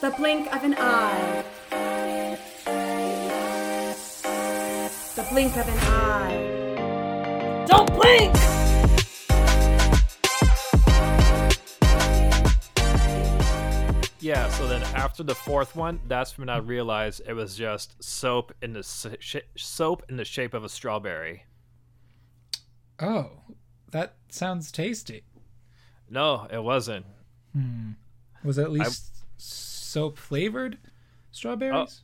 The blink of an eye. The blink of an eye. Don't blink! Yeah, so then after the fourth one, that's when I realized it was just soap in the sh- soap in the shape of a strawberry. Oh, that sounds tasty. No, it wasn't. Hmm. Was it at least soap flavored strawberries?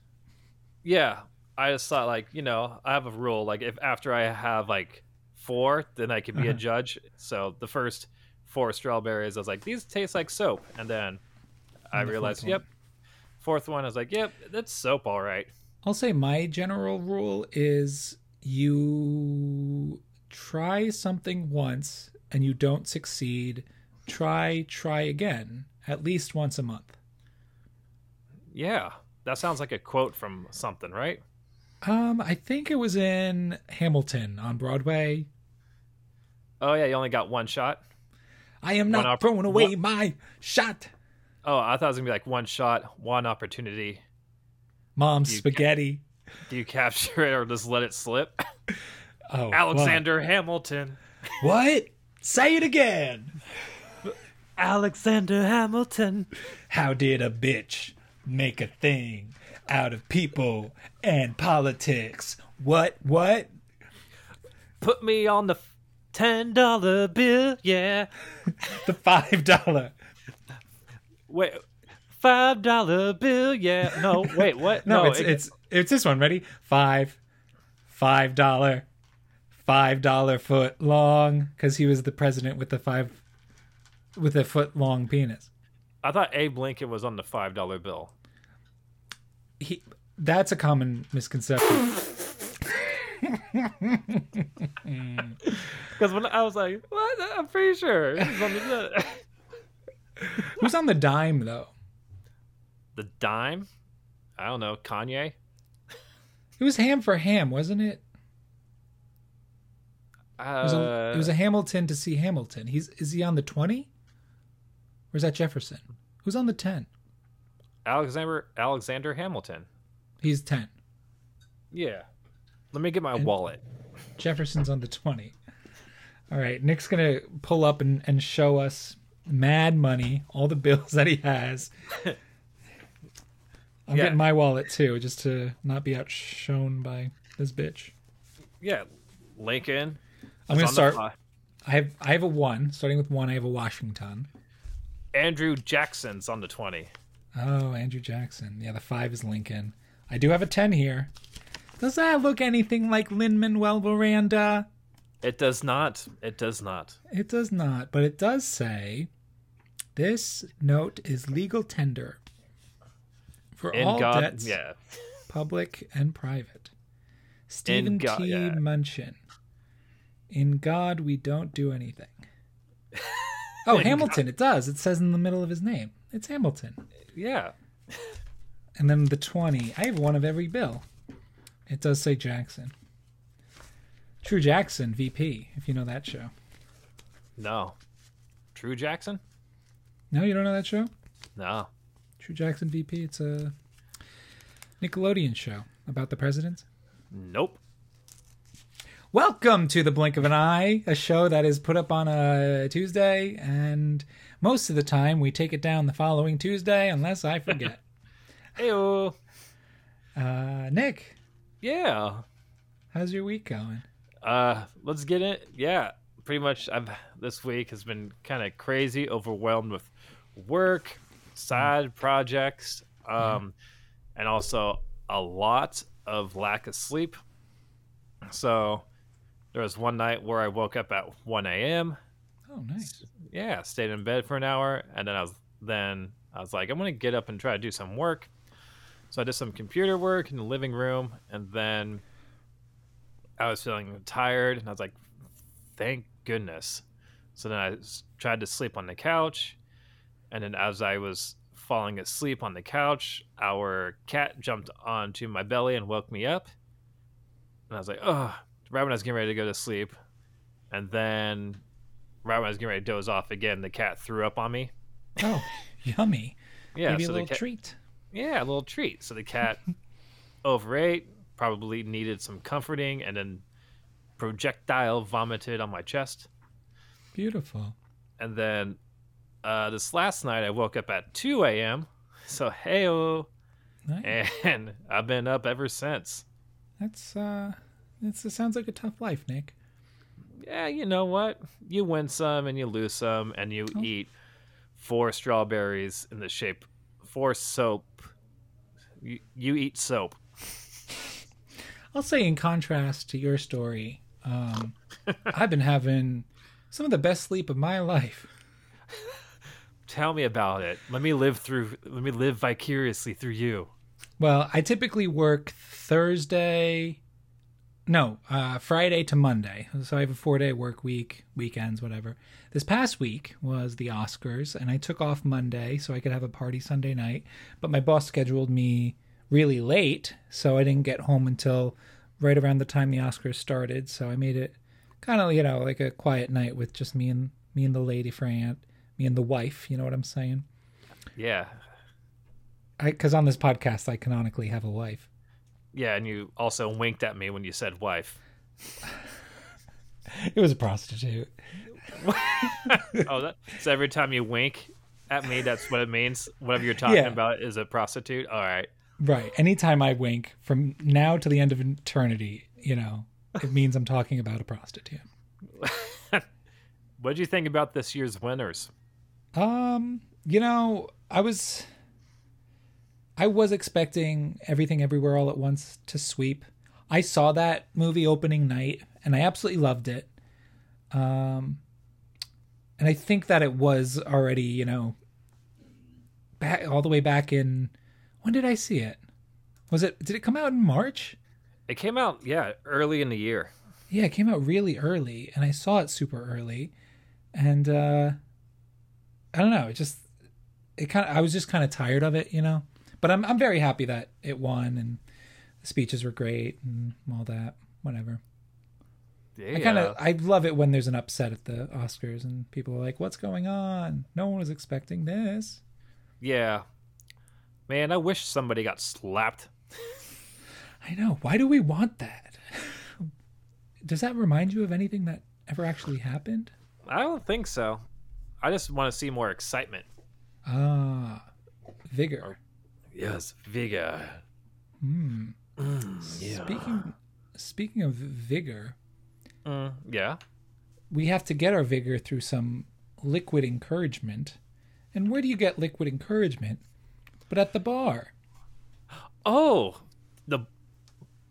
Yeah, I just thought like you know I have a rule like if after I have like four, then I can be a Uh-huh. judge. So the first four strawberries, I was like these taste like soap, and then I And the realized, yep. Fourth one, I was like, yep, that's soap, all right. I'll say my general rule is you try something once and you don't succeed, try, try again at least once a month. Yeah, that sounds like a quote from something, right? Um, I think it was in Hamilton on Broadway. Oh yeah, you only got one shot. I am not op- throwing away one- my shot. Oh, I thought it was gonna be like one shot, one opportunity. Mom's You- spaghetti. Do you capture it or just let it slip? Oh, Alexander Hamilton. What? what? Say it again. Alexander Hamilton. How did a bitch make a thing out of people and politics? What? What? Put me on the ten dollar bill, yeah. The five dollar. Wait, five dollar bill, yeah. No, wait, what? No, it's it- it's it's this one. Ready? Five, five dollar, five dollar foot long. Because he was the president with the five, with a foot long penis. I thought Abe Lincoln was on the five dollar bill. He. That's a common misconception. Because when I was like, what? I'm pretty sure. On the, Who's on the dime though? the dime. I don't know. Kanye. It was ham for ham, wasn't it? It was, a, Uh, it was a Hamilton to see Hamilton. He's is he on the twenty? Or is that Jefferson? Who's on the ten? Alexander Alexander Hamilton. He's ten. Yeah. Let me get my wallet. Jefferson's on the 20. All right, Nick's going to pull up and, and show us mad money, all the bills that he has. I'm Yeah. getting my wallet too, just to not be outshone by this bitch. Yeah. Lincoln. I'm going to start. I have I have a one. Starting with one, I have a Washington. Andrew Jackson's on the twenty. Oh, Andrew Jackson. Yeah, the five is Lincoln. I do have a 10 here. Does that look anything like Lin Manuel Miranda? It does not. It does not. It does not, but it does say this note is legal tender for In all God, debts, yeah. public and private. Steven God- T. yeah. Munchin. In God, we don't do anything. Oh, Hamilton. It does. It says in the middle of his name. It's Hamilton. Yeah. And then the 20. I have one of every bill. It does say Jackson. True Jackson, VP, if you know that show. No. True Jackson? No, you don't know that show? No. True Jackson VP. It's a Nickelodeon show about the presidents. Nope. Welcome to the Blink of an Eye, a show that is put up on a Tuesday, and most of the time we take it down the following Tuesday, unless I forget. Ew. uh, Nick, Yeah. how's your week going? Uh, let's get it. Yeah, pretty much. I've this week has been kind of crazy, overwhelmed with work, side projects, um, and also a lot of lack of sleep. So there was one night where I woke up at 1 a.m. Oh, nice. Yeah, stayed in bed for an hour, and then I was then I was like, I'm gonna get up and try to do some work. So I did some computer work in the living room, and then I was feeling tired, and I was like, thank goodness. So then I tried to sleep on the couch, and then as I was falling asleep on the couch, our cat jumped onto my belly and woke me up. And I was like, oh, right when I was getting ready to go to sleep. And then right when I was getting ready to doze off again, the cat threw up on me. Oh, yummy. Yeah, Maybe so a little cat, treat. Yeah, a little treat. So the cat overate, probably needed some comforting, and then projectile vomited on my chest. Beautiful. And then uh, this last night, I woke up at 2 a.m. So, hey, Nice. and I've been up ever since. That's uh, it's, it sounds like a tough life, Nick. Yeah, you know what? You win some and you lose some, and you eat four strawberries in the shape, four soap. You, you eat soap. I'll say, in contrast to your story, um, I've been having some of the best sleep of my life. Tell me about it. Let me live through. Let me live vicariously through you. Well, I typically work Thursday, no, uh, Friday to Monday. So I have a four day work week, weekends, whatever. This past week was the Oscars, and I took off Monday so I could have a party Sunday night. But my boss scheduled me really late, so I didn't get home until right around the time the Oscars started. So I made it kind of, you know, like a quiet night with just me and me and the lady friend, me and the wife. You know what I'm saying? Yeah, Because on this podcast, I canonically have a wife. Yeah, and you also winked at me when you said wife. It was a prostitute. oh, that, so every time you wink at me, that's what it means. Whatever you're talking Yeah. about is a prostitute. All right. Right. Anytime I wink from now to the end of eternity, you know, it means I'm talking about a prostitute. What did you think about this year's winners? Um, you know, I was I was expecting everything everywhere all at once to sweep. I saw that movie opening night and I absolutely loved it. Um and I think that it was already, you know, back all the way back in when did I see it? Was it did it come out in March? It came out, yeah, early in the year. Yeah, it came out really early, and I saw it super early, and uh, I don't know. It just it kind of I was just kind of tired of it, you know. But I'm I'm very happy that it won, and the speeches were great and all that. Whatever. Yeah. I kind of I love it when there's an upset at the Oscars and people are like, "What's going on? No one was expecting this." yeah. Man, I wish somebody got slapped. I know. Why do we want that? Does that remind you of anything that ever actually happened? I don't think so. I just want to see more excitement. Ah, vigor. Yes, vigor. Hmm. yeah. Speaking speaking of vigor, Mm, yeah. we have to get our vigor through some liquid encouragement. And where do you get liquid encouragement? But at the bar. Oh, the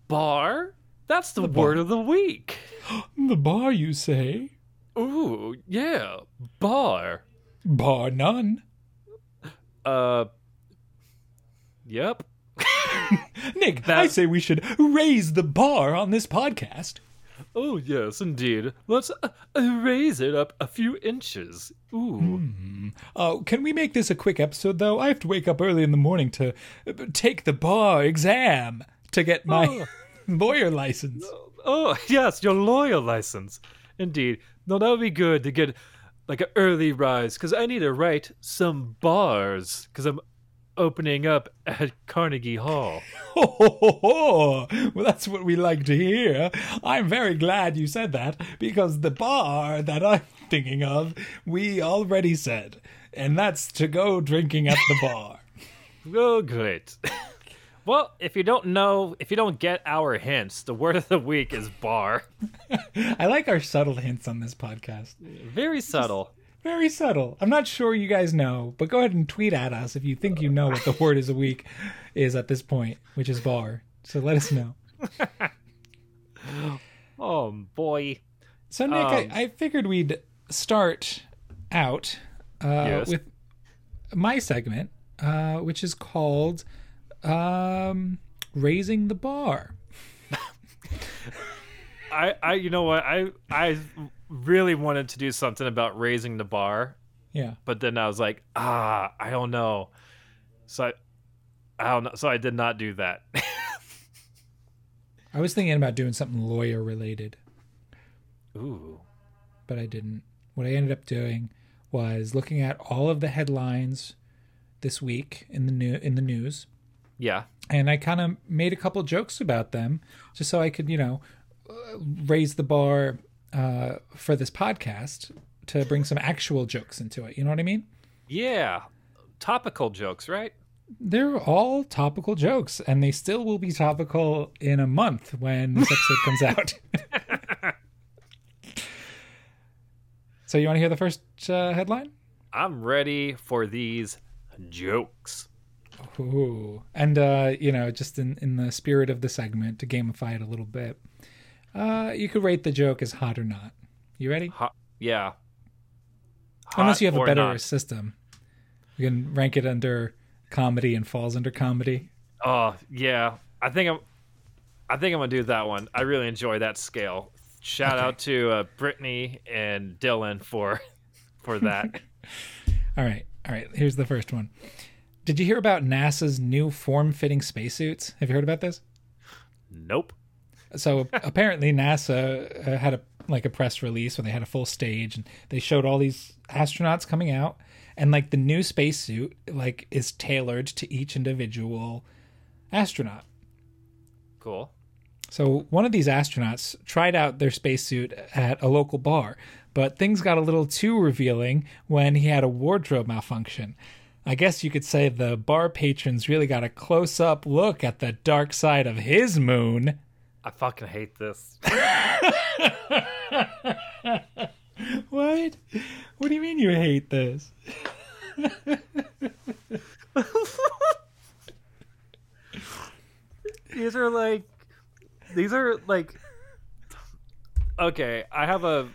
bar? That's the, The bar. word of the week. The bar, you say? Ooh, yeah, bar. Bar none. Uh, yep. Nick, That- I say we should raise the bar on this podcast. Oh, yes, indeed. Let's uh, raise it up a few inches. Ooh. Oh, can we make this a quick episode, though? I have to wake up early in the morning to uh, take the bar exam to get my Oh. lawyer license. Oh, yes, your lawyer license. Indeed. No, that would be good to get like an early rise because I need to write some bars because I'm opening up at Carnegie Hall. Ho, ho, ho, ho. Well, that's what we like to hear. I'm very glad you said that because the bar that I'm thinking of, we already said, and that's to go drinking at the bar. Oh, great. well, if you don't know, if you don't get our hints, the word of the week is bar. I like our subtle hints on this podcast. Very subtle. Very subtle. I'm not sure you guys know, but go ahead and tweet at us if you think you know what the word is a week is at this point, which is bar. So let us know. Oh, boy. So Nick, Um, I, I figured we'd start out uh, Yes. with my segment, uh, which is called um, "Raising the Bar." I, I, you know what? I, I really wanted to do something about raising the bar, Yeah, but then I was like, ah, I don't know. So I, I don't know. So I did not do that. I was thinking about doing something lawyer related, Ooh. but I didn't. What I ended up doing was looking at all of the headlines this week in the new in the news Yeah. and I kind of made a couple jokes about them just so I could, you know, raise the bar uh, for this podcast to bring some actual jokes into it. You know what I mean? Yeah. Topical jokes, right? They're all topical jokes, and they still will be topical in a month when this episode comes out. so, you want to hear the first uh, headline? I'm ready for these jokes. Ooh. And uh, you know, just in in the spirit of the segment to gamify it a little bit, uh, you could rate the joke as hot or not. You ready? Hot, yeah. Unless you have a better not. system, you can rank it under comedy and falls under comedy. Oh yeah, I think I'm. I think I'm gonna do that one. I really enjoy that scale. Shout Okay. out to uh, Brittany and Dylan for for that. All right, all right. Here's the first one. Did you hear about NASA's new form-fitting spacesuits? Have you heard about this? nope. So apparently NASA uh, had a like a press release where they had a full stage and they showed all these astronauts coming out and like the new spacesuit like is tailored to each individual astronaut. Cool. So one of these astronauts tried out their spacesuit at a local bar, but things got a little too revealing when he had a wardrobe malfunction. I guess you could say the bar patrons really got a close up look at the dark side of his moon. I fucking hate this. What? What do you mean you hate this? these are like these are like okay i have a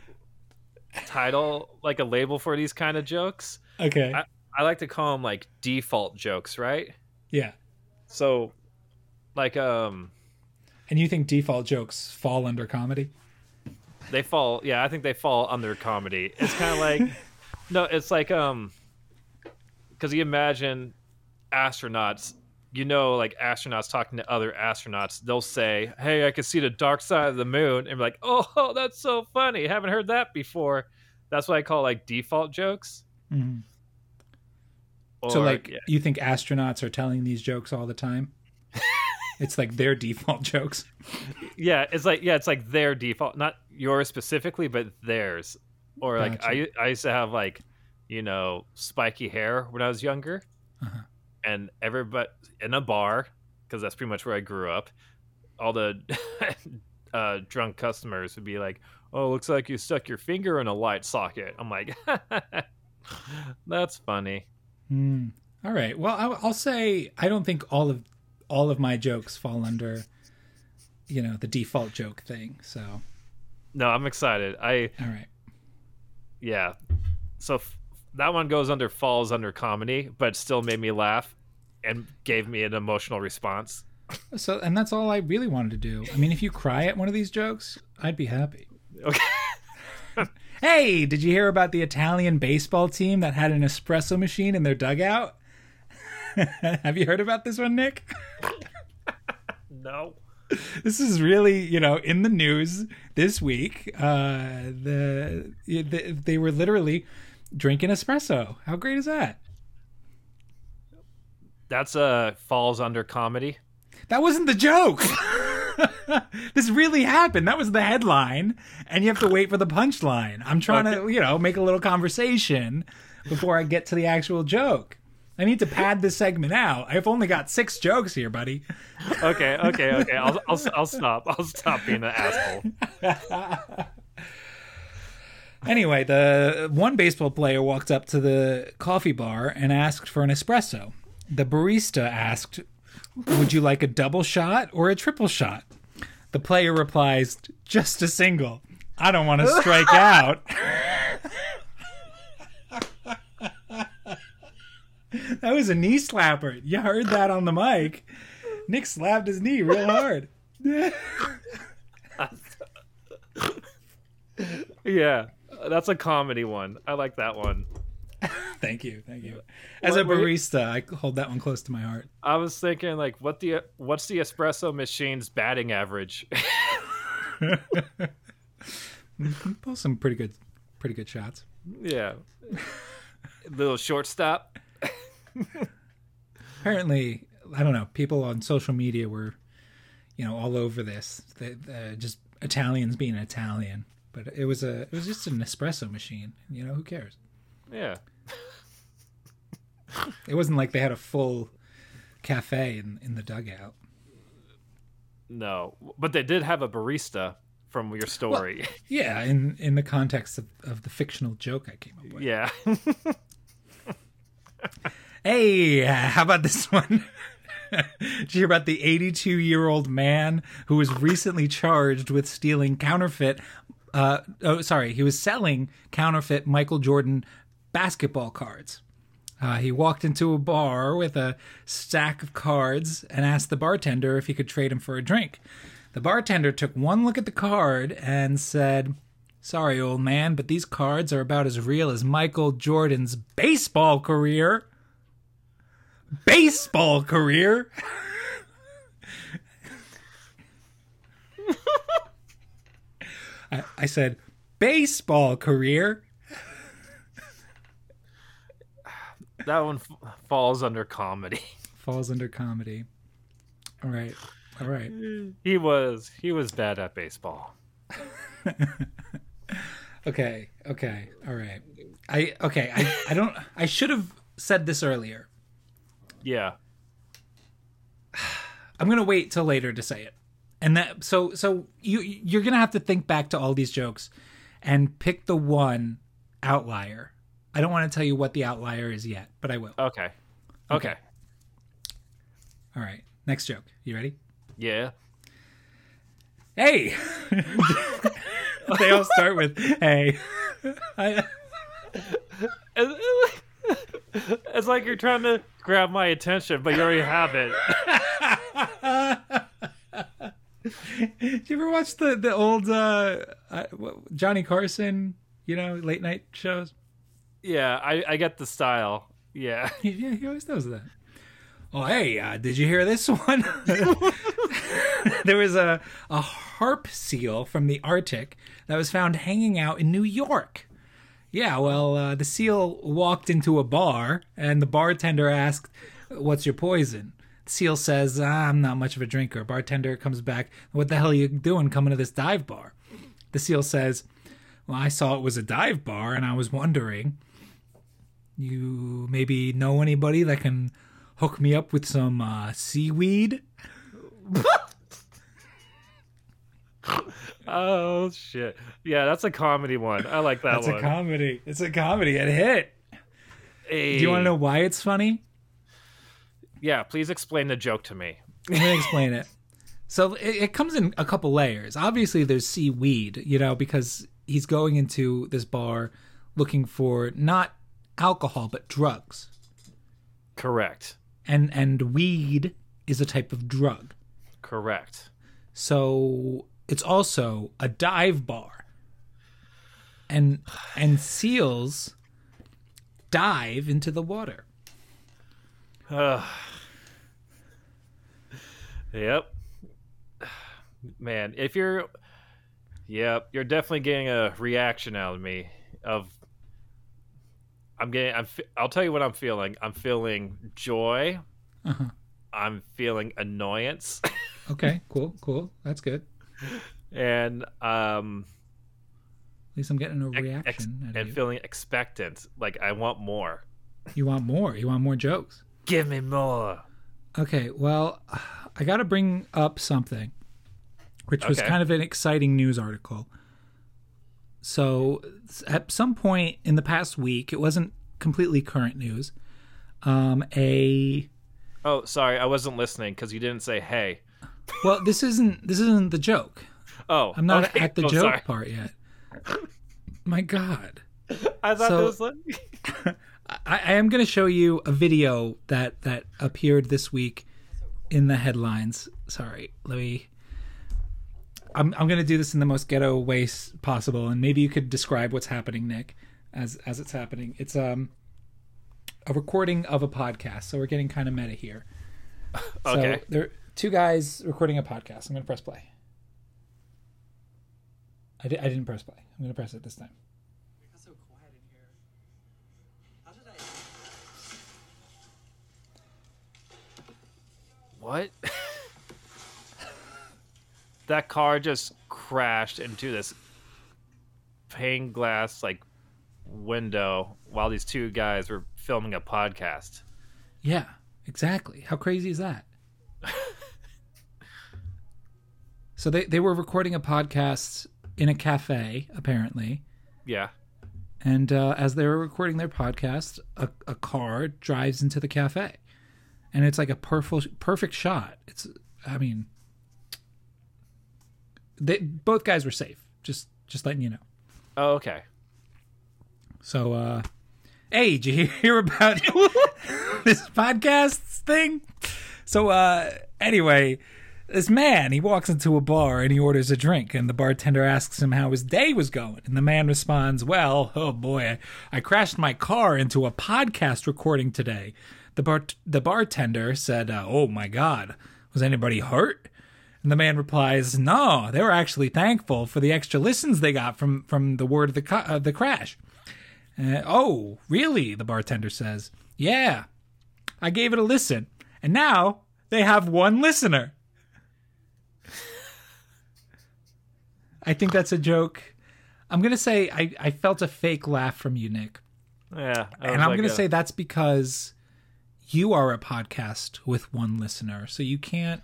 title like a label for these kind of jokes Okay. I, I like to call them like default jokes right yeah. so like um And you think default jokes fall under comedy? they fall yeah i think they fall under comedy it's kind of like no it's like um because you imagine astronauts you know like astronauts talking to other astronauts they'll say hey i can see the dark side of the moon and be like oh that's so funny haven't heard that before that's what i call like default jokes Mhm. or, so, like, yeah, you think astronauts are telling these jokes all the time? it's like their default jokes. yeah it's like yeah it's like their default not yours specifically but theirs or like I, Gotcha. I used to have like you know spiky hair when i was younger Uh-huh. and everybody in a bar because that's pretty much where i grew up all the uh, drunk customers would be like oh looks like you stuck your finger in a light socket i'm like that's funny Hmm. All right. Well, I'll say I don't think all of all of my jokes fall under, you know, the default joke thing. So, no i'm excited i all right. yeah so f- that one goes under falls under comedy but still made me laugh and gave me an emotional response So, and that's all I really wanted to do. I mean, if you cry at one of these jokes, I'd be happy. okay Hey, did you hear about the Italian baseball team that had an espresso machine in their dugout? Have you heard about this one, Nick? no This is really, you know, in the news this week. Uh, the, the they were literally drinking espresso. How great is that? that's uh falls under comedy That wasn't the joke. this really happened. That was the headline, and you have to wait for the punchline. I'm trying to, you know, make a little conversation before I get to the actual joke. I need to pad this segment out. I've only got six jokes here, buddy. okay okay okay I'll, I'll, I'll stop i'll stop being an asshole Anyway, the one baseball player walked up to the coffee bar and asked for an espresso. The barista asked, Would you like a double shot or a triple shot? The player replies, Just a single. I don't want to strike out. that was a knee slapper. You heard that on the mic. Nick slapped his knee real hard. yeah that's a comedy one i like that one Thank you, thank you. As What a barista, I hold that one close to my heart. i was thinking like what the what's the espresso machine's batting average Pull some pretty good, pretty good shots. yeah little shortstop Apparently, I don't know. People on social media were, you know, all over this. They, uh, just Italians being Italian, but it was a it was just an espresso machine. You know, who cares? Yeah. It wasn't like they had a full cafe in in the dugout. No, but they did have a barista from your story. Yeah, in in the context of, of the fictional joke I came up with. yeah. Hey, how about this one? Did you hear about the 82 year old man who was recently charged with stealing counterfeit? Uh, oh, sorry, he was selling counterfeit Michael Jordan basketball cards. Uh, he walked into a bar with a stack of cards and asked the bartender if he could trade him for a drink. The bartender took one look at the card and said, Sorry, old man, but these cards are about as real as Michael Jordan's baseball career. Baseball career? I, I said, baseball career? that one f- falls under comedy. Falls under comedy. All right. All right. He was he was bad at baseball. Okay. Okay. All right. I okay. I, I don't I should have said this earlier. Yeah. I'm gonna wait till later to say it. And that so so you you're gonna have to think back to all these jokes and pick the one outlier. I don't want to tell you what the outlier is yet, but I will. Okay. Okay. All right. Next joke. You ready? Yeah. Hey. they all start with hey. I, it's like you're trying to grab my attention, but you already have it. Did you ever watch the the old uh, uh Johnny Carson, you know, late night shows? Yeah, I, I get the style. Yeah. Yeah, he always does that. Oh, hey, uh, did you hear this one? there was a a harp seal from the Arctic that was found hanging out in New York. Yeah, well, uh, the seal walked into a bar, and the bartender asked, "What's your poison?" The seal says, ah, "I'm not much of a drinker." Bartender comes back, "What the hell are you doing coming to this dive bar?" The seal says, "Well, I saw it was a dive bar, and I was wondering." You maybe know anybody that can hook me up with some uh, seaweed? Oh shit. Yeah, that's a comedy one. I like that That's one. a comedy. It's a comedy. It hit. Hey. Do you want to know why it's funny? Yeah, please explain the joke to me. Let me explain it. So it, it comes in a couple layers. Obviously, there's seaweed, you know, because he's going into this bar looking for not alcohol but drugs, Correct. and and weed is a type of drug. Correct. So it's also a dive bar. And and seals dive into the water. Ugh. yep. Man, if you're Yep, you're definitely getting a reaction out of me of I'm getting I'm I'll tell you what I'm feeling. I'm feeling joy. Uh-huh. I'm feeling annoyance Okay, cool, cool. That's good. And um At least I'm getting a ex- reaction and you. feeling expectant. Like I want more. You want more. You want more jokes. Give me more. Okay, well, I got to bring up something, which was kind of an exciting news article. So, at some point in the past week, it wasn't completely current news. Um, a Oh, sorry, I wasn't listening because you didn't say hey. Well, this isn't this isn't the joke. Oh, I'm not okay. at the Oh, joke sorry. part yet. My God, I thought So- was like I, I am going to show you a video that that appeared this week in the headlines. Sorry, let me. I'm I'm going to do this in the most ghetto way possible, and maybe you could describe what's happening, Nick, as as it's happening. It's um a recording of a podcast, so we're getting kind of meta here. Okay. So there two guys recording a podcast. I'm going to press play. I, di- I didn't press play. I'm going to press it this time. So quiet in here. How did I? what? that car just crashed into this pane glass like window while these two guys were filming a podcast. Yeah, exactly. How crazy is that? So they, they were recording a podcast in a cafe, apparently. Yeah. And uh, as they were recording their podcast, a, a car drives into the cafe. And it's like a perfect perfect shot. It's I mean they both guys were safe. Just just letting you know. Oh, okay. So uh hey, did you hear about this podcast thing? So uh anyway, this man, he walks into a bar and he orders a drink and the bartender asks him how his day was going. And the man responds, "Well, oh boy, I, I crashed my car into a podcast recording today." The bar the bartender said, uh, "Oh my god, was anybody hurt?" And the man replies, "No, they were actually thankful for the extra listens they got from from the word of the uh, the crash." Uh, oh, really? The bartender says. Yeah, I gave it a listen, and now they have one listener. I think that's a joke. I'm gonna say I, I felt a fake laugh from you, Nick, Yeah. And I'm like, gonna uh, say that's because you are a podcast with one listener, so you can't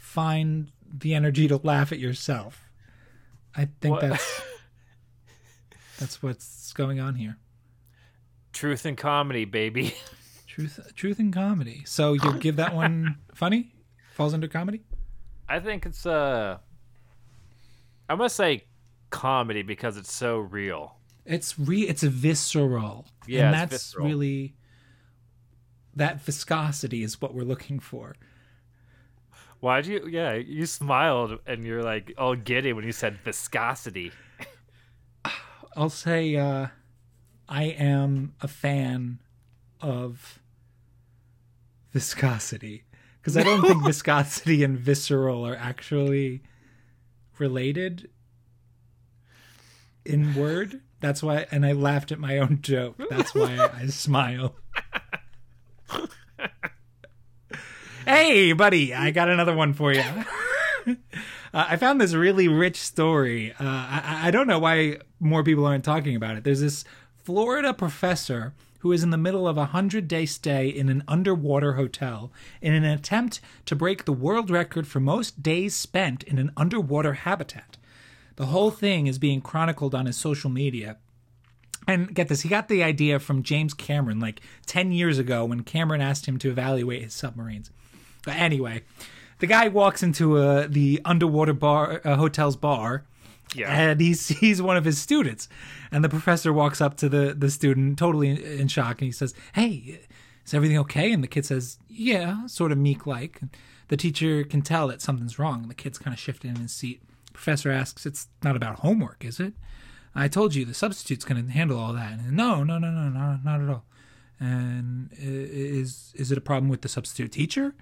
find the energy to laugh at yourself. I think What? that's that's what's going on here. truth and comedy, baby. Truth, truth, and comedy. So you give that one funny? Falls under comedy? I think it's uh I'm gonna say comedy because it's so real. It's re. It's visceral. Yeah, and that's visceral. really that viscosity is what we're looking for. Why'd you yeah, you smiled and you're like all giddy when you said viscosity. I'll say uh, I am a fan of viscosity because I don't think viscosity and visceral are actually related in word. That's why, and I laughed at my own joke. That's why I, I smile. hey, buddy, I got another one for you. Uh, I found this really rich story. Uh, I, I don't know why more people aren't talking about it. There's this Florida professor who is in the middle of a hundred day stay in an underwater hotel in an attempt to break the world record for most days spent in an underwater habitat. The whole thing is being chronicled on his social media. And get this, he got the idea from James Cameron like 10 years ago when Cameron asked him to evaluate his submarines. But anyway, the guy walks into uh, the underwater bar uh, hotel's bar Yeah. and he sees one of his students. And the professor walks up to the, the student totally in, in shock and he says hey is everything okay? And the kid says yeah sort of meek like the teacher can tell that something's wrong and the kid's kind of shifting in his seat. Professor asks it's not about homework is it? I told you the substitute's going to handle all that. And no no no no no not at all. And is is it a problem with the substitute teacher?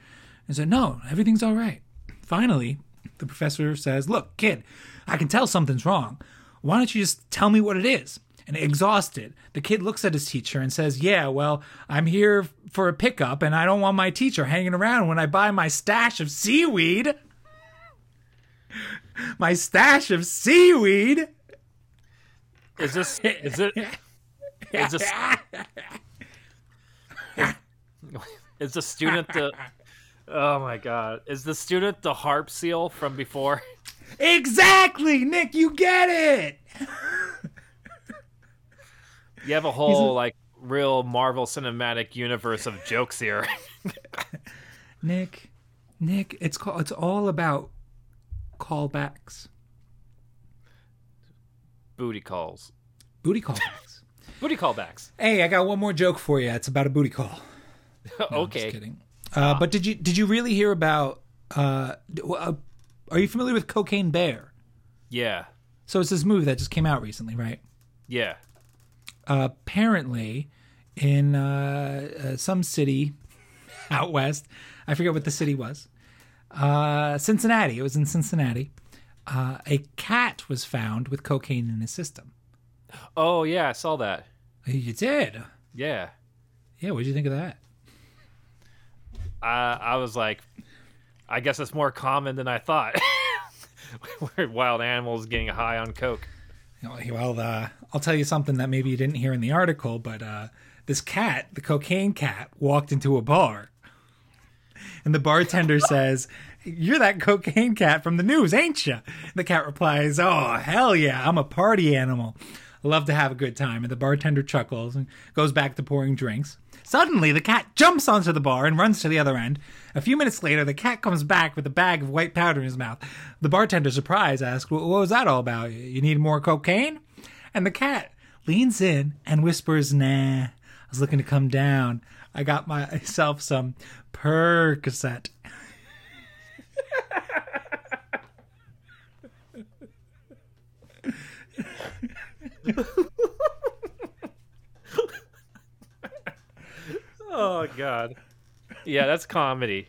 I said, no, everything's all right. Finally, the professor says, look, kid, I can tell something's wrong. Why don't you just tell me what it is? And exhausted, the kid looks at his teacher and says, yeah, well, I'm here for a pickup and I don't want my teacher hanging around when I buy my stash of seaweed. My stash of seaweed. Is this is it is this is the student the Oh my god. Is the student the harp seal from before? Exactly, Nick, you get it. You have a whole like real Marvel cinematic universe of jokes here. Nick, Nick, it's called it's all about callbacks. Booty calls. Booty callbacks. Booty callbacks. hey, I got one more joke for you. It's about a booty call. No, okay. just kidding. Uh, but did you did you really hear about? Uh, uh, are you familiar with Cocaine Bear? Yeah. So it's this movie that just came out recently, right? Yeah. Uh, apparently, in uh, uh, some city out west, I forget what the city was. Uh, Cincinnati. It was in Cincinnati. Uh, a cat was found with cocaine in his system. Oh yeah, I saw that. You did. Yeah. Yeah. What did you think of that? I I was like, I guess it's more common than I thought. Wild animals getting high on coke. Well, uh, I'll tell you something that maybe you didn't hear in the article, but uh, this cat, the cocaine cat, walked into a bar. And the bartender says, You're that cocaine cat from the news, ain't you? The cat replies, Oh, hell yeah, I'm a party animal. I love to have a good time. And the bartender chuckles and goes back to pouring drinks. Suddenly, the cat jumps onto the bar and runs to the other end. A few minutes later, the cat comes back with a bag of white powder in his mouth. The bartender, surprised, asks, What was that all about? You need more cocaine? And the cat leans in and whispers, Nah, I was looking to come down. I got myself some Percocet. Oh god. Yeah, that's comedy.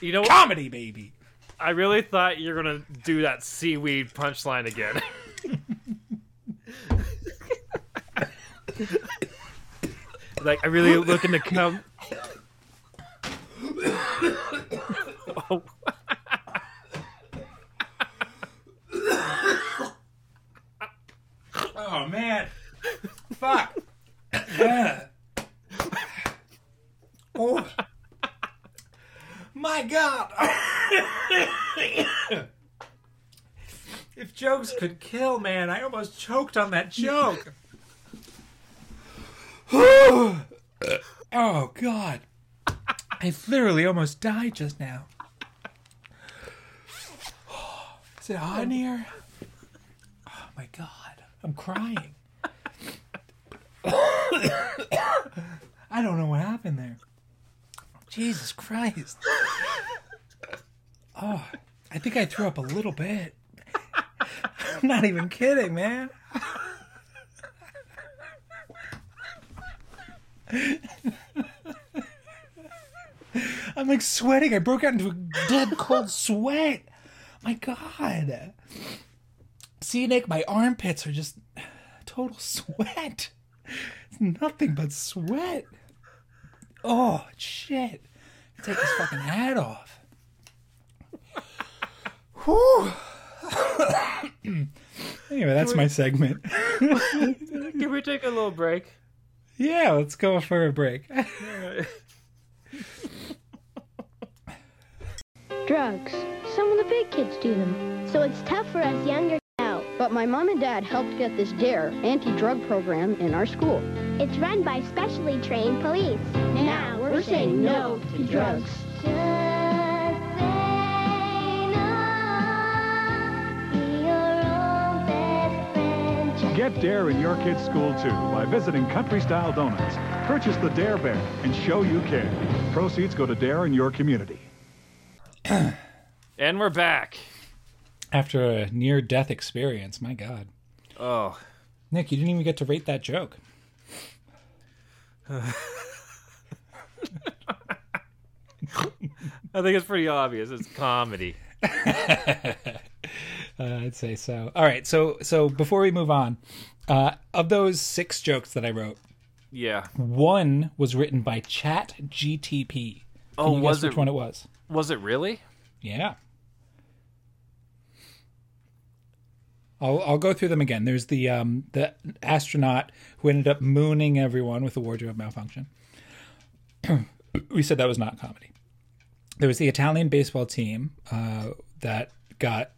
You know? Comedy, baby. I really thought you were gonna do that seaweed punchline again. like I really looking to come. oh. Oh, man. Fuck. Yeah. Oh. My God. if jokes could kill, man, I almost choked on that joke. oh, God. I literally almost died just now. Is it hot in here? Oh, my God. I'm crying. I don't know what happened there. Jesus Christ. Oh, I think I threw up a little bit. I'm not even kidding, man. I'm like sweating. I broke out into a dead cold sweat. My God. See, Nick, my armpits are just total sweat. It's nothing but sweat. Oh, shit. Take this fucking hat off. Whew. anyway, that's my segment. Can we take a little break? yeah, let's go for a break. Drugs. Some of the big kids do them. So it's tough for us younger now. But my mom and dad helped get this DARE anti-drug program in our school. It's run by specially trained police. Now we're saying no to drugs. Get Dare in your kid's school too by visiting Country Style Donuts. Purchase the Dare Bear and show you care. Proceeds go to Dare in your community. And we're back. After a near death experience, my God. Oh, Nick, you didn't even get to rate that joke. I think it's pretty obvious. It's comedy. Uh, I'd say so. All right, so so before we move on, uh, of those six jokes that I wrote, Yeah. one was written by Chat GTP. Oh, was it? which one it was? Was it really? Yeah. I'll I'll go through them again. There's the um the astronaut who ended up mooning everyone with a wardrobe malfunction. we said that was not comedy. There was the Italian baseball team uh, that got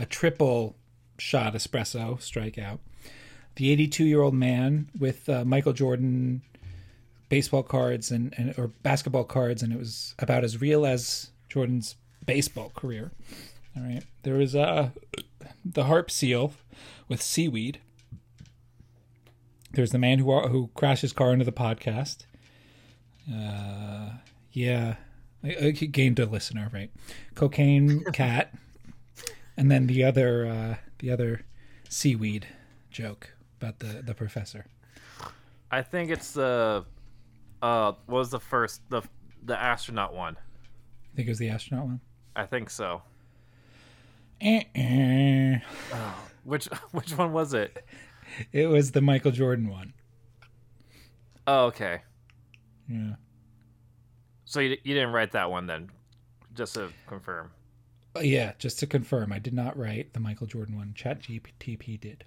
a triple shot espresso strikeout. The 82 year old man with uh, Michael Jordan baseball cards and, and or basketball cards, and it was about as real as Jordan's baseball career. All right, there was uh, the harp seal with seaweed. There's the man who who crashed his car into the podcast. Uh, yeah, I, I gained a listener, right? Cocaine cat, and then the other uh, the other seaweed joke about the the professor. I think it's the. Uh, what was the first the the astronaut one? I think it was the astronaut one. I think so. Eh-eh. Which which one was it? It was the Michael Jordan one. Oh, okay. Yeah. So you you didn't write that one then? just to confirm. Uh, yeah, just to confirm, I did not write the Michael Jordan one. Chat GTP did.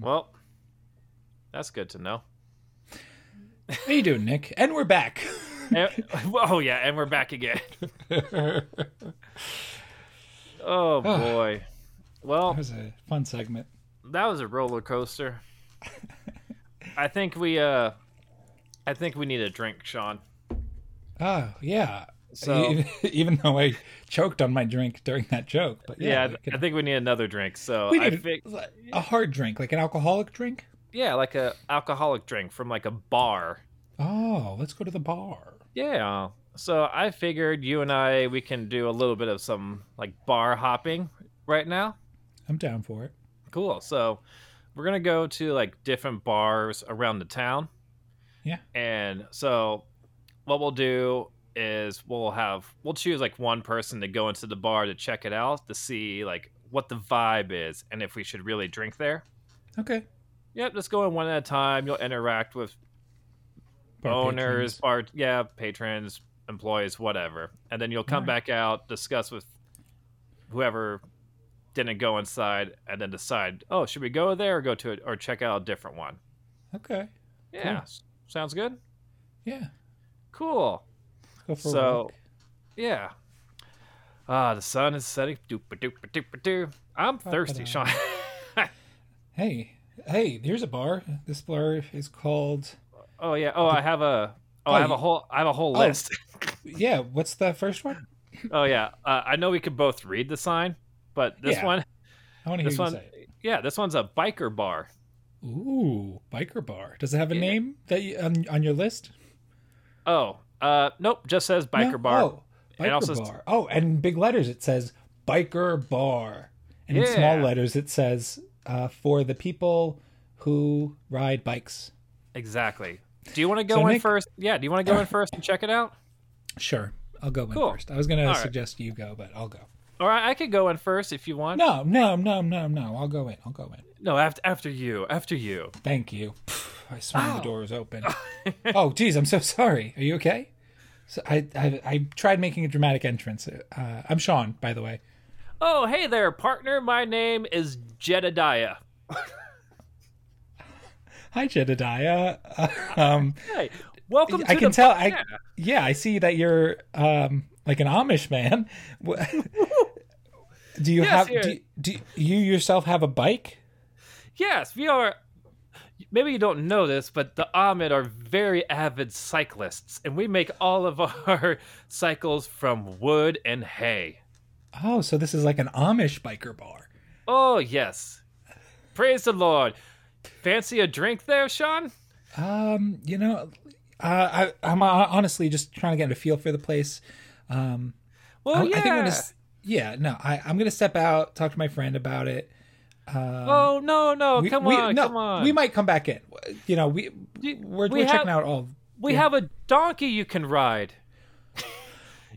Well, that's good to know. How you doing, Nick? And we're back. And- oh yeah, and we're back again. oh boy. Well, That was a fun segment. that was a roller coaster. I think we uh I think we need a drink, Sean. Oh, yeah. So even, though I choked on my drink during that joke, but yeah, yeah, we I think we need another drink. So we I need think a hard drink, like an alcoholic drink. yeah, like a alcoholic drink from like a bar. Oh, let's go to the bar. Yeah. So I figured you and I we can do a little bit of some like bar hopping right now. I'm down for it. Cool. So we're gonna go to like different bars around the town. Yeah. And so what we'll do is we'll have we'll choose like one person to go into the bar to check it out to see like what the vibe is and if we should really drink there. Okay. Yep, just go in one at a time. You'll interact with Bar owners, patrons. bar yeah, patrons, employees, whatever. And then you'll come Alright. back out, discuss with whoever didn't go inside, and then decide, oh, should we go there or go to it or check out a different one? Okay. Yeah, Cool. sounds good. Yeah. Cool. Go for a So, walk. yeah. Ah, the sun is setting. Doopa doopa doopa doo. I'm thirsty, Sean. Hey, hey, there's a bar. This bar is called. oh yeah. Oh, I have a. Oh, Oh, I have a whole. I have a whole Oh. list. Yeah, what's the first one? oh yeah. Uh, I know we could both read the sign, but this Yeah. one. I want to hear This one, yeah, this one's a biker bar. Ooh, biker bar. Does it have a Yeah. name that you, on on your list? Oh, uh, nope, just says biker No? bar. Oh, And biker also- bar. Oh, and in big letters it says biker bar, and in small letters it says uh, for the people who ride bikes. Exactly. Do you want to go So, in Nick- first? Yeah, do you want to go in first and check it out? Sure, I'll go in Cool. first. I was gonna All right. suggest you go, but I'll go. Or I, I could go in first if you want. No, no, no, no, no. I'll go in. I'll go in. No, after after you, after you. Thank you. I swung the Ow. doors open. oh, geez, I'm so sorry. Are you okay? So I, I I tried making a dramatic entrance. Uh, I'm Sean, by the way. Oh, hey there, partner. My name is Jedediah. Hi, Jedediah. um, Hey, welcome to I can tell. po- I yeah. yeah, I see that you're um like an Amish man. Do you Yes, have? Do, do you yourself have a bike? Yes, we are. Maybe you don't know this, but the Amish are very avid cyclists, and we make all of our cycles from wood and hay. Oh, so this is like an Amish biker bar. Oh, yes. Praise the Lord. Fancy a drink there, Sean? Um, you know, uh, I, I'm uh, honestly just trying to get a feel for the place. Um, Well, I, yeah. I think I'm gonna, yeah, no, I, I'm gonna step out, talk to my friend about it. Oh, no, no. We- come we- on, no, come on. We might come back in. You know, we we're, we we're have- checking out all. We yeah. have a donkey you can ride.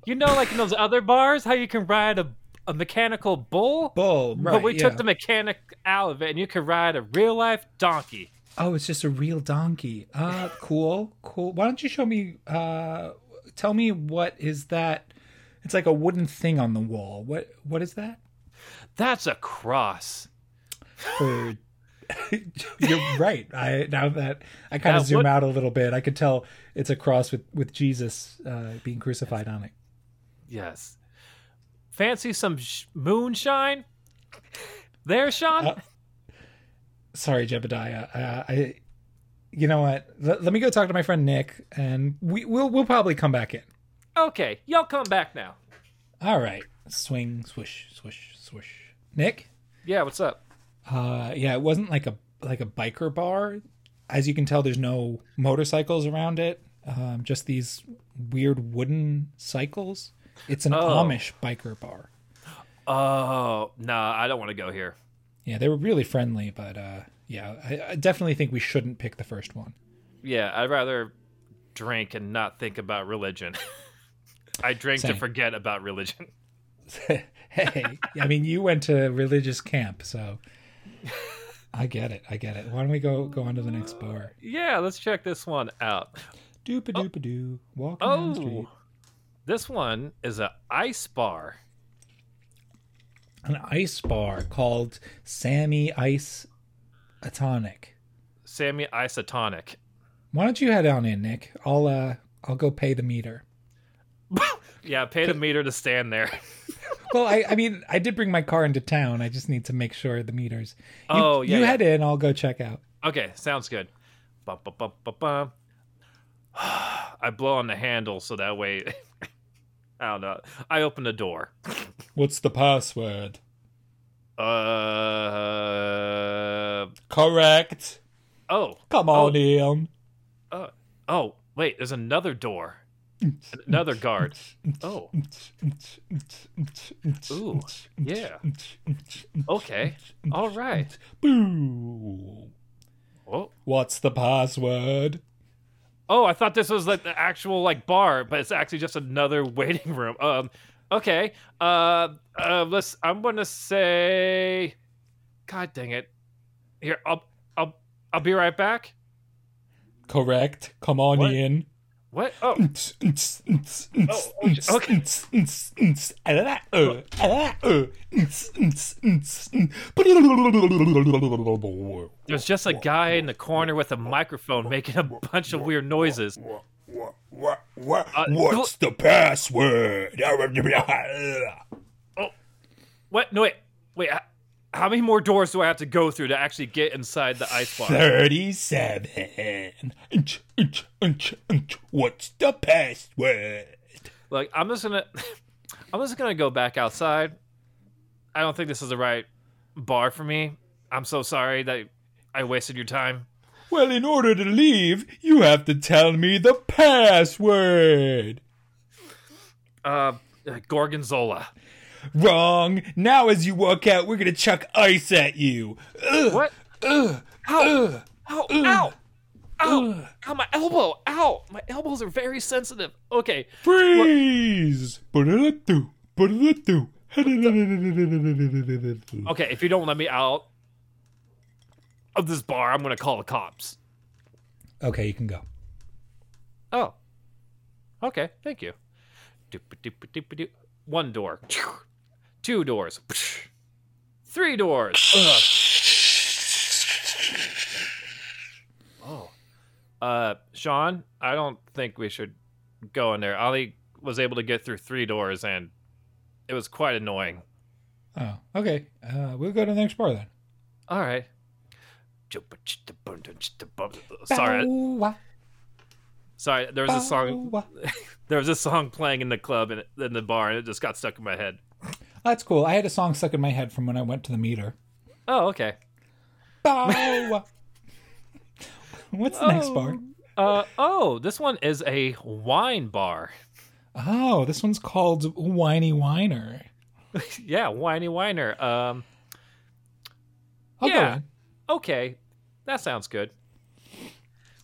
you know, like in those other bars, how you can ride a, a mechanical bull? Bull, right? but we took the mechanic out of it, and you can ride a real life donkey. Oh, it's just a real donkey. Uh, cool, cool. Why don't you show me? Uh, tell me what is that? It's like a wooden thing on the wall. What what is that? That's a cross. For you're right. I now that I kind Now, of zoom what- out a little bit, I could tell it's a cross with with Jesus uh, being crucified on it. Yes. Fancy some sh- moonshine? There, Sean? Uh, Sorry, Jebediah. Uh, I, you know what? Let, let me go talk to my friend Nick, and we we'll we'll probably come back in. okay, y'all come back now. All right. Swing, swish, swish, swish. Nick. Yeah, what's up? Uh, yeah, it wasn't like a like a biker bar. As you can tell, there's no motorcycles around it. Um, just these weird wooden cycles. It's an Oh. Amish biker bar. Oh, nah, I don't want to go here. Yeah, they were really friendly, but uh, yeah, I, I definitely think we shouldn't pick the first one. Yeah, I'd rather drink and not think about religion. I drink to forget about religion. hey, I mean, you went to religious camp, so I get it. I get it. Why don't we go go on to the next bar? Yeah, let's check this one out. Doop a doop a doo. Walking down the street. Oh, This one is a ice bar. An ice bar called Sammy Ice a Tonic. Sammy Isotonic. Why don't you head on in, Nick? I'll uh I'll go pay the meter. Yeah, pay the meter to stand there. Well, I, I mean, I did bring my car into town. I just need to make sure the meters. You, Oh, yeah, You yeah. head in. I'll go check out. Okay, sounds good. Bum, bum, bum. I blow on the handle so that way. I don't know. I open the door. What's the password? Uh. Correct. Oh. Come on in. Uh, oh. Wait. There's another door. Another guard. Oh. Ooh. Yeah. Okay. All right. Boo. Oh. What's the password? Oh, I thought this was like the actual like bar, but it's actually just another waiting room. Um, okay. Uh, uh, let's. I'm gonna say. God dang it! Here, I'll, I'll, I'll be right back. Correct. Come on What? in. What? Oh, there's just a guy in the corner with a microphone making a bunch of weird noises. What's the password? Oh, what? No, wait, wait. h- How many more doors do I have to go through to actually get inside the ice bar? 37. Inch, inch, inch, inch. What's the password? Like, I'm just gonna, I'm just gonna go back outside. I don't think this is the right bar for me. I'm so sorry that I wasted your time. Well, in order to leave, you have to tell me the password. Uh, uh, Gorgonzola. Wrong. Now, as you walk out, we're gonna chuck ice at you. Ugh, What? ugh, Ow! ugh. Ow! Ow! Ow! Ow! My elbow! Ow! My elbows are very sensitive. Okay. Freeze! Okay, if you don't let me out of this bar, I'm gonna call the cops. Okay, you can go. Oh. Okay, thank you. One door. Two doors. Three doors. Ugh. Oh. Uh, Sean, I don't think we should go in there. I only was able to get through three doors, and it was quite annoying. Oh, okay. Uh, we'll go to the next bar then. All right. Sorry, sorry. There was a song. There was a song playing in the club and in the bar, and it just got stuck in my head. That's cool. I had a song stuck in my head from when I went to the meter. Oh, okay. Bow. What's the next bar? Uh oh, this one is a wine bar. Oh, this one's called Whiny Whiner. yeah, whiny whiner. Um, I'll Yeah. okay, that sounds good.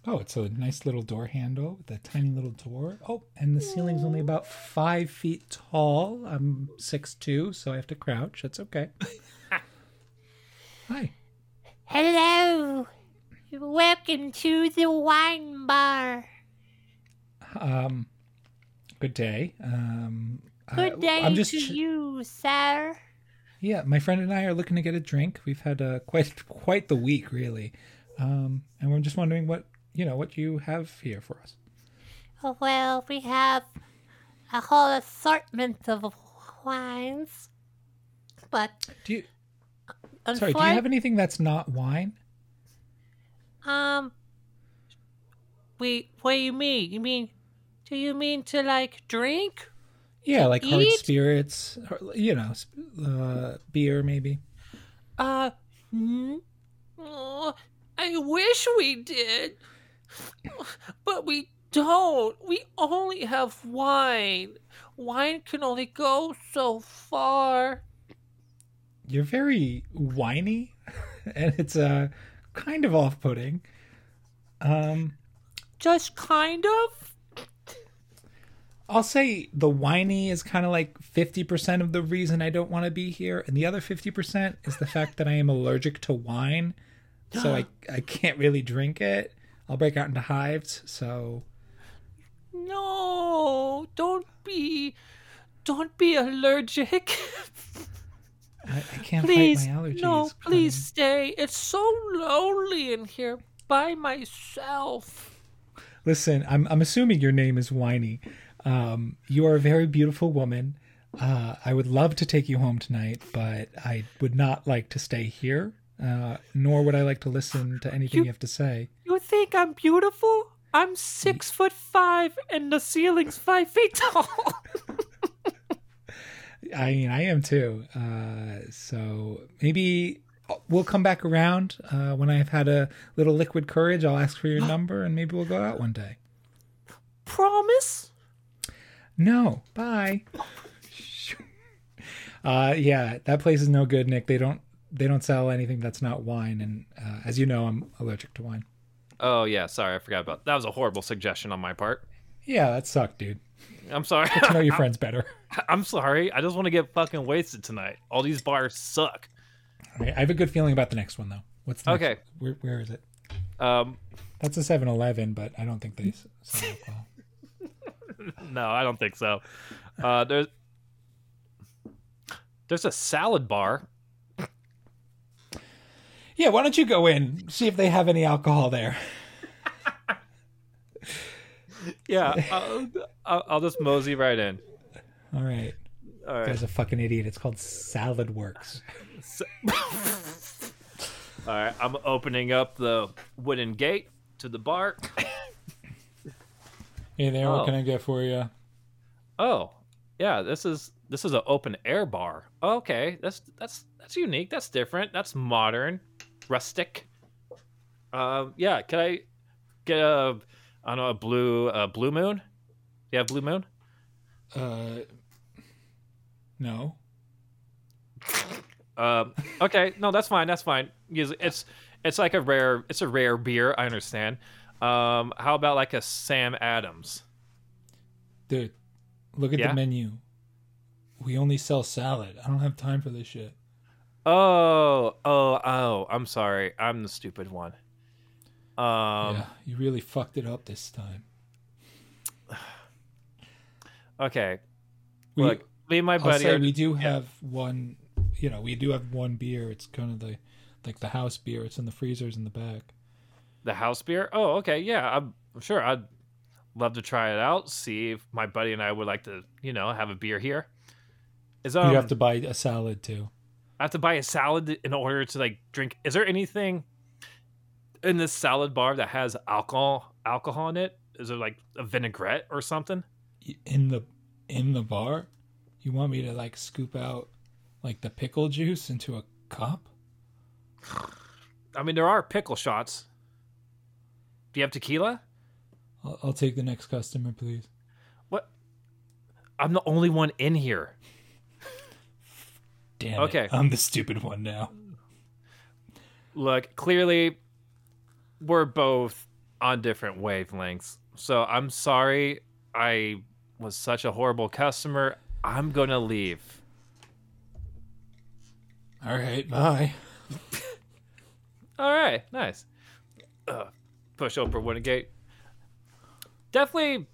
Oh, it's a nice little door handle with a tiny little door. Oh, and the ceiling's only about five feet tall. I'm six two, so I have to crouch. That's okay. Hi. Hello. Welcome to the wine bar. Um, good day. Um, Good I- day I'm just to ch- you, sir. Yeah, my friend and I are looking to get a drink. We've had uh, quite quite the week, really, um, and we're just wondering what you know what you have here for us. Well, we have a whole assortment of wines. But Do you? Sorry, do you have anything that's not wine? Um. we. what do you mean? You mean, do you mean to like drink? Yeah, like hard spirits, or, you know, uh, beer maybe. Uh, mm, oh, I wish we did, but we don't. We only have wine. Wine can only go so far. You're very whiny, and it's uh, kind of off-putting. Um, Just kind of. I'll say the whiny is kind of like 50% of the reason I don't want to be here, and the other 50% is the fact that I am allergic to wine, so I I can't really drink it. I'll break out into hives, so No, don't be, don't be allergic. I, I can't please, fight my allergies. no, please stay. It's so lonely in here by myself. Listen, I'm I'm assuming your name is Whiny. Um, you are a very beautiful woman. Uh, I would love to take you home tonight, but I would not like to stay here. Uh, nor would I like to listen to anything you, You- have to say. You think I'm beautiful? I'm six foot five and the ceiling's five feet tall. I mean, I am too. Uh, so maybe we'll come back around uh, when I've had a little liquid courage. I'll ask for your number, and maybe we'll go out one day. Promise? No, bye. uh, yeah, that place is no good, Nick. They don't they don't sell anything that's not wine, and uh, as you know, I'm allergic to wine. Oh yeah, sorry, I forgot about that. Was a horrible suggestion on my part. Yeah, that sucked, dude. I'm sorry. Get to know your friends better. I'm sorry. I just want to get fucking wasted tonight. All these bars suck. I have a good feeling about the next one, though. What's the next- Okay. Where, where is it? Um, That's a 7-Eleven, but I don't think they sell alcohol. no, I don't think so. Uh, there's there's a salad bar. Yeah, why don't you go in see if they have any alcohol there? Yeah, I'll, I'll, I'll just mosey right in. All right, All right. guy's a fucking idiot. It's called Salad Works. All right. I'm opening up the wooden gate to the bar. Hey there, Oh. what can I get for you? Oh, yeah. This is this is an open air bar. Okay, that's that's that's unique. That's different. That's modern, rustic. Um, yeah. Can I get a I don't know a blue a blue moon? You have blue moon? Uh, no. Um, okay, no, that's fine. That's fine. It's it's like a rare it's a rare beer. I understand. Um, how about like a Sam Adams? Dude, look at Yeah? the menu. We only sell salad. I don't have time for this shit. Oh, oh, oh. I'm sorry. I'm the stupid one. Um, yeah, you really fucked it up this time. okay. We, Look, me and my I'll buddy. say Are, we do have one. You know, we do have one beer. It's kind of the like the house beer. It's in the freezers in the back. the house beer. Oh, okay. Yeah, I'm sure. I'd love to try it out. See if my buddy and I would like to, you know, have a beer here. Is um, you have to buy a salad too. I have to buy a salad in order to like drink. Is there anything in this salad bar that has alcohol alcohol in it? Is there like a vinaigrette or something? in the in the bar you want me to like scoop out like the pickle juice into a cup I mean, there are pickle shots. Do you have tequila? I'll, I'll take the next customer please What? I'm the only one in here. Damn Okay. it i'm the stupid one now Look, clearly, we're both on different wavelengths. So I'm sorry I was such a horrible customer. I'm gonna leave. all right bye All right, nice. Uh, push open wooden gate. Definitely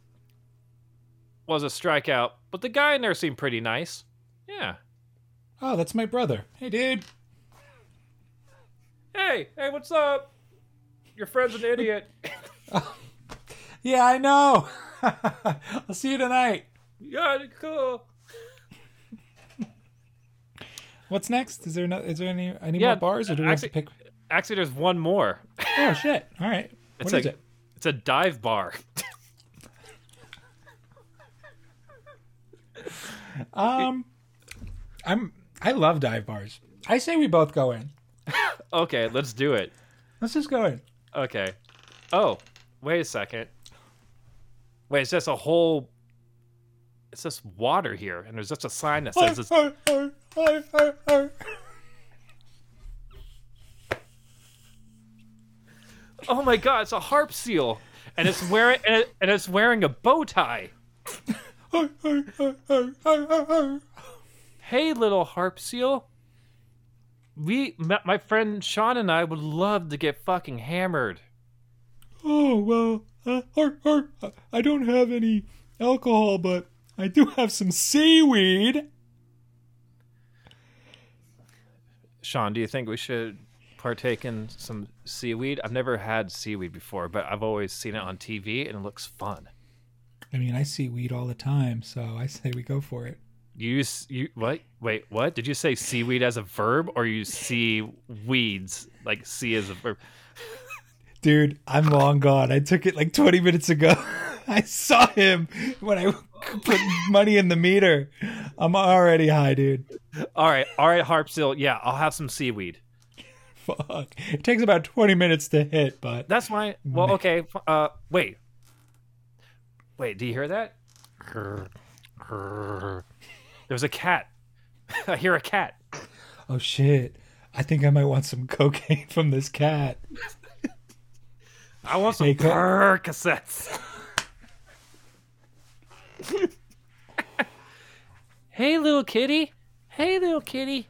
was a strikeout, but the guy in there seemed pretty nice. Yeah. Oh that's my brother hey dude Hey, hey, what's up? Your friend's an idiot. yeah i know i'll see you tonight yeah, cool. what's next is there no is there any any Yeah, more bars or do we have actually- to pick Actually, there's one more. oh shit all right It's what is a, it It's a dive bar. um i'm i love dive bars i say we both go in okay, let's do it. let's just go in Okay. Oh, wait a second. Wait, it's just a whole. It's just water here, and there's just a sign that says it's. Oh my god, it's a harp seal, and it's wearing and, it, and it's wearing a bow tie. Hey, little harp seal. We, my my friend Sean and I would love to get fucking hammered. Oh well, uh, or, or, I don't have any alcohol, but I do have some seaweed. Sean, do you think we should partake in some seaweed? I've never had seaweed before, but I've always seen it on TV and it looks fun. I mean, I see weed all the time, so I say we go for it. You use you what? Wait, what? Did you say seaweed as a verb or you see weeds like see as a verb? Dude, I'm long gone. I took it like 20 minutes ago. I saw him when I put money in the meter. I'm already high, dude. All right, all right, harp seal. Yeah, I'll have some seaweed. Fuck. It takes about 20 minutes to hit, but That's fine. Well, okay. Uh, wait, wait. Do you hear that? There's a cat. I hear a cat. oh shit. I think I might want some cocaine from this cat. I want some Hey, co- Percocets. hey, little kitty. Hey, little kitty.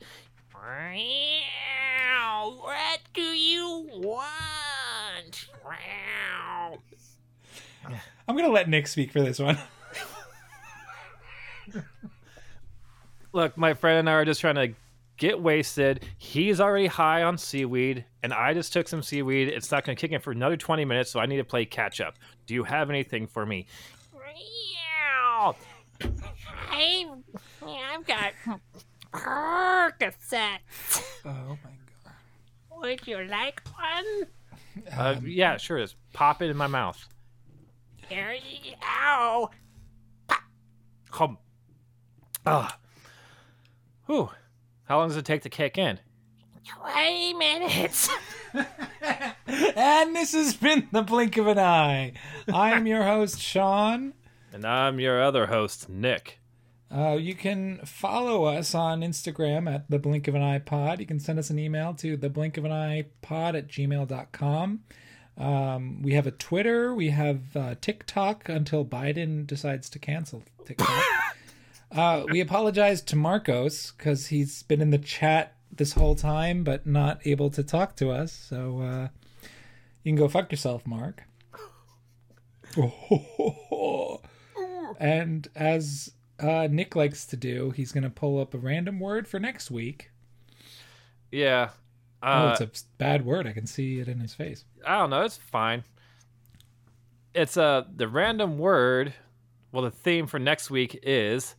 Meow. What do you want? Meow. I'm going to let Nick speak for this one. Look, my friend and I are just trying to get wasted. He's already high on seaweed, and I just took some seaweed. It's not going to kick in for another 20 minutes, so I need to play catch up. Do you have anything for me? Meow. I, I've got Percocet. Oh my god. Would you like one? Uh, yeah, sure. Just pop it in my mouth. Here you go. Hum. Ah. Whew. How long does it take to kick in? 20 minutes. And this has been the blink of an eye. I'm your host Sean. And I'm your other host, Nick. Uh, you can follow us on Instagram at the blink of an eye pod. You can send us an email to the blink of an eye pod at gmail.com. Um, we have a Twitter. We have uh, TikTok until Biden decides to cancel TikTok. Uh, we apologize to Marcos because he's been in the chat this whole time but not able to talk to us. So uh, you can go fuck yourself, Mark. and as uh, Nick likes to do, he's going to pull up a random word for next week. Yeah. oh, Uh, it's a bad word. I can see it in his face. I don't know. It's fine. It's uh the random word. Well, the theme for next week is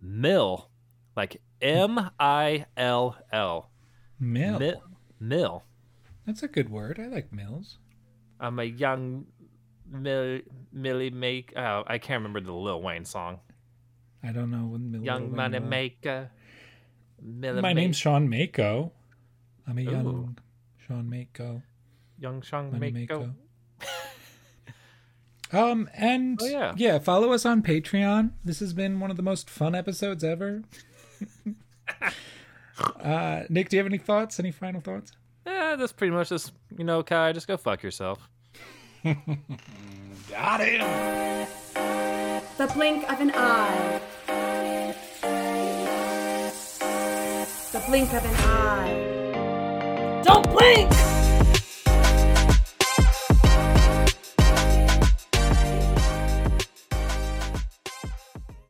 mill, like M I L L. Mill. Mi- Mill. That's a good word. I like mills. I'm a young mill, Millie make. Oh, I can't remember the Lil Wayne song. I don't know when mill. Young money maker. Millie My Ma- name's Sean Mako. I'm a young Ooh. Sean Mako. Young Sean Money Mako. Mako. Um and Oh, yeah. yeah, follow us on Patreon. This has been one of the most fun episodes ever. uh Nick, do you have any thoughts? Any final thoughts? Yeah, that's pretty much just you know, Kai. Just go fuck yourself. Got him. The blink of an eye. The blink of an eye. Don't blink!